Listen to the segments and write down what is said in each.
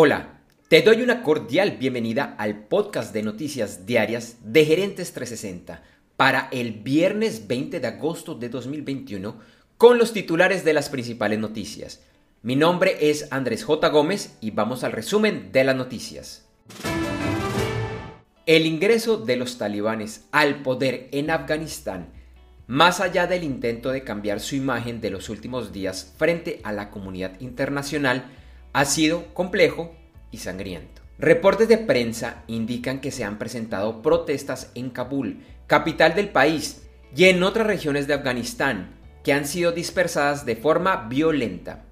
Hola, te doy una cordial bienvenida al podcast de noticias diarias de Gerentes 360 para el viernes 20 de agosto de 2021 con los titulares de las principales noticias. Mi nombre es Andrés J. Gómez y vamos al resumen de las noticias. El ingreso de los talibanes al poder en Afganistán, más allá del intento de cambiar su imagen de los últimos días frente a la comunidad internacional, ha sido complejo y sangriento. Reportes de prensa indican que se han presentado protestas en Kabul, capital del país, y en otras regiones de Afganistán, que han sido dispersadas de forma violenta.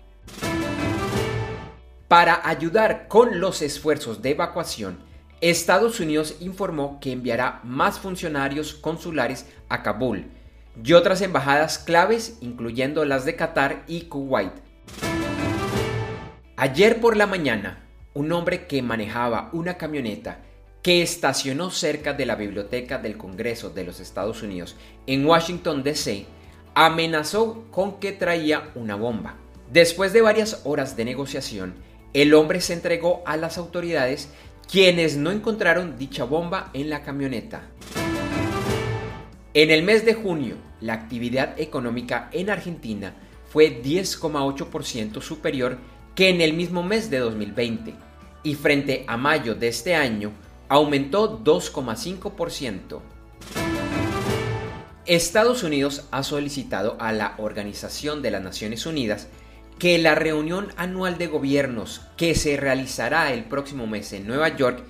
Para ayudar con los esfuerzos de evacuación, Estados Unidos informó que enviará más funcionarios consulares a Kabul y otras embajadas claves, incluyendo las de Qatar y Kuwait. Ayer por la mañana, un hombre que manejaba una camioneta que estacionó cerca de la biblioteca del Congreso de los Estados Unidos en Washington, D.C., amenazó con que traía una bomba. Después de varias horas de negociación, el hombre se entregó a las autoridades quienes no encontraron dicha bomba en la camioneta. En el mes de junio, la actividad económica en Argentina fue 10,8% superior que en el mismo mes de 2020 y frente a mayo de este año aumentó 2,5%. Estados Unidos ha solicitado a la Organización de las Naciones Unidas que la reunión anual de gobiernos que se realizará el próximo mes en Nueva York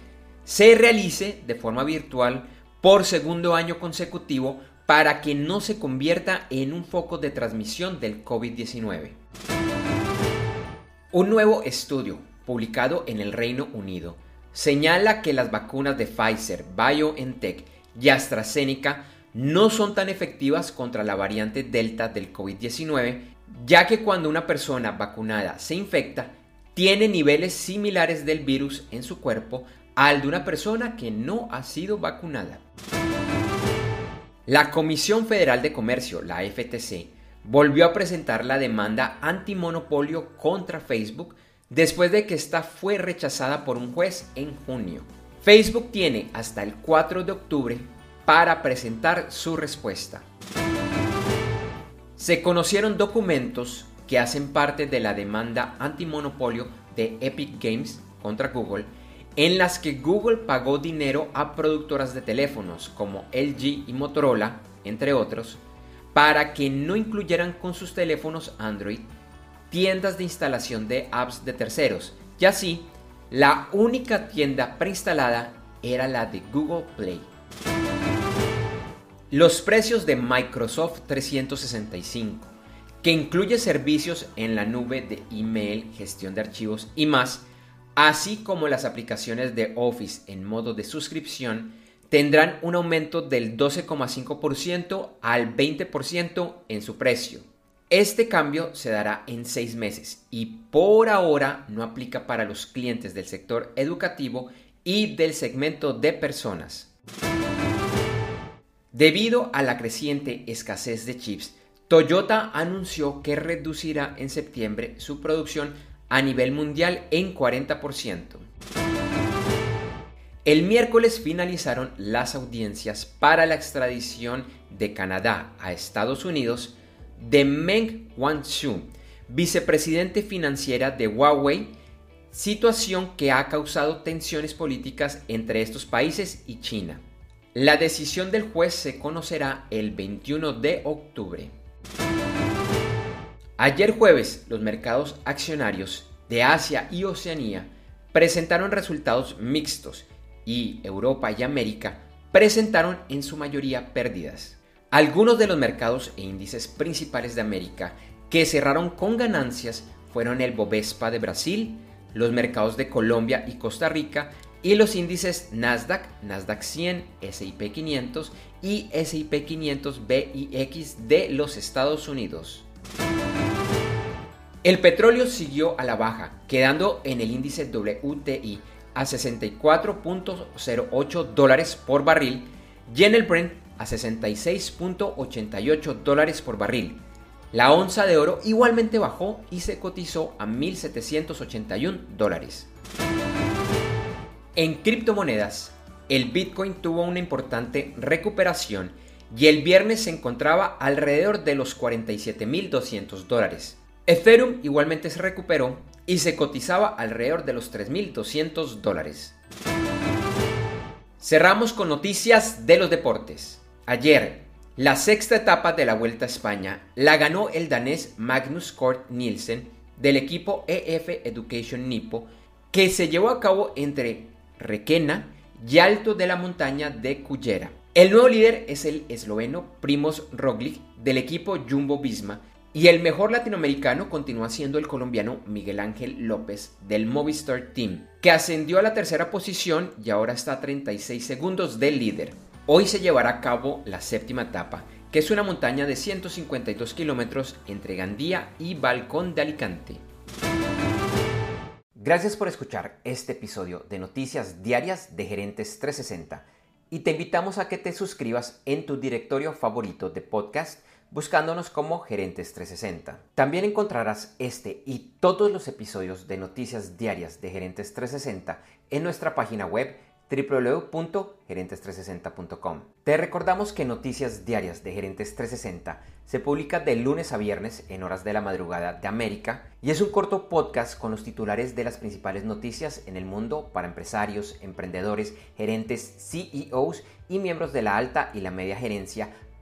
se realice de forma virtual por segundo año consecutivo para que no se convierta en un foco de transmisión del COVID-19. Un nuevo estudio publicado en el Reino Unido señala que las vacunas de Pfizer, BioNTech y AstraZeneca no son tan efectivas contra la variante Delta del COVID-19, ya que cuando una persona vacunada se infecta, tiene niveles similares del virus en su cuerpo al de una persona que no ha sido vacunada. La Comisión Federal de Comercio, la FTC, volvió a presentar la demanda antimonopolio contra Facebook después de que esta fue rechazada por un juez en junio. Facebook tiene hasta el 4 de octubre para presentar su respuesta. Se conocieron documentos que hacen parte de la demanda antimonopolio de Epic Games contra Google, en las que Google pagó dinero a productoras de teléfonos como LG y Motorola, entre otros, para que no incluyeran con sus teléfonos Android tiendas de instalación de apps de terceros. Y así, la única tienda preinstalada era la de Google Play. Los precios de Microsoft 365, que incluye servicios en la nube de email, gestión de archivos y más, así como las aplicaciones de Office en modo de suscripción, tendrán un aumento del 12,5% al 20% en su precio. Este cambio se dará en seis meses y por ahora no aplica para los clientes del sector educativo y del segmento de personas. Debido a la creciente escasez de chips, Toyota anunció que reducirá en septiembre su producción a nivel mundial en 40%. El miércoles finalizaron las audiencias para la extradición de Canadá a Estados Unidos de Meng Wanzhou, vicepresidente financiera de Huawei, situación que ha causado tensiones políticas entre estos países y China. La decisión del juez se conocerá el 21 de octubre. Ayer jueves, los mercados accionarios de Asia y Oceanía presentaron resultados mixtos y Europa y América presentaron en su mayoría pérdidas. Algunos de los mercados e índices principales de América que cerraron con ganancias fueron el Bovespa de Brasil, los mercados de Colombia y Costa Rica y los índices Nasdaq, Nasdaq 100, SIP 500 y SIP 500 BIX de los Estados Unidos. El petróleo siguió a la baja, quedando en el índice WTI a 64.08 dólares por barril y en el Brent a 66.88 dólares por barril. La onza de oro igualmente bajó y se cotizó a 1.781 dólares. En criptomonedas, el Bitcoin tuvo una importante recuperación y el viernes se encontraba alrededor de los 47.200 dólares. Ethereum igualmente se recuperó y se cotizaba alrededor de los 3.200 dólares. Cerramos con noticias de los deportes. Ayer, la sexta etapa de la Vuelta a España la ganó el danés Magnus Kort Nielsen del equipo EF Education Nippo que se llevó a cabo entre Requena y Alto de la Montaña de Cullera. El nuevo líder es el esloveno Primoz Roglic del equipo Jumbo Visma y el mejor latinoamericano continúa siendo el colombiano Miguel Ángel López del Movistar Team, que ascendió a la tercera posición y ahora está a 36 segundos del líder. Hoy se llevará a cabo la séptima etapa, que es una montaña de 152 kilómetros entre Gandía y Balcón de Alicante. Gracias por escuchar este episodio de Noticias Diarias de Gerentes 360 y te invitamos a que te suscribas en tu directorio favorito de podcast buscándonos como Gerentes 360. También encontrarás este y todos los episodios de Noticias Diarias de Gerentes 360 en nuestra página web www.gerentes360.com. Te recordamos que Noticias Diarias de Gerentes 360 se publica de lunes a viernes en horas de la madrugada de América y es un corto podcast con los titulares de las principales noticias en el mundo para empresarios, emprendedores, gerentes, CEOs y miembros de la alta y la media gerencia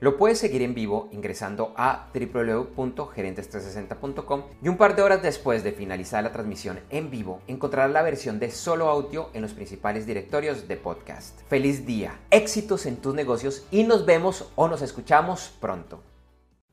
Lo puedes seguir en vivo ingresando a www.gerentes360.com y un par de horas después de finalizar la transmisión en vivo encontrarás la versión de solo audio en los principales directorios de podcast. Feliz día, éxitos en tus negocios y nos vemos o nos escuchamos pronto.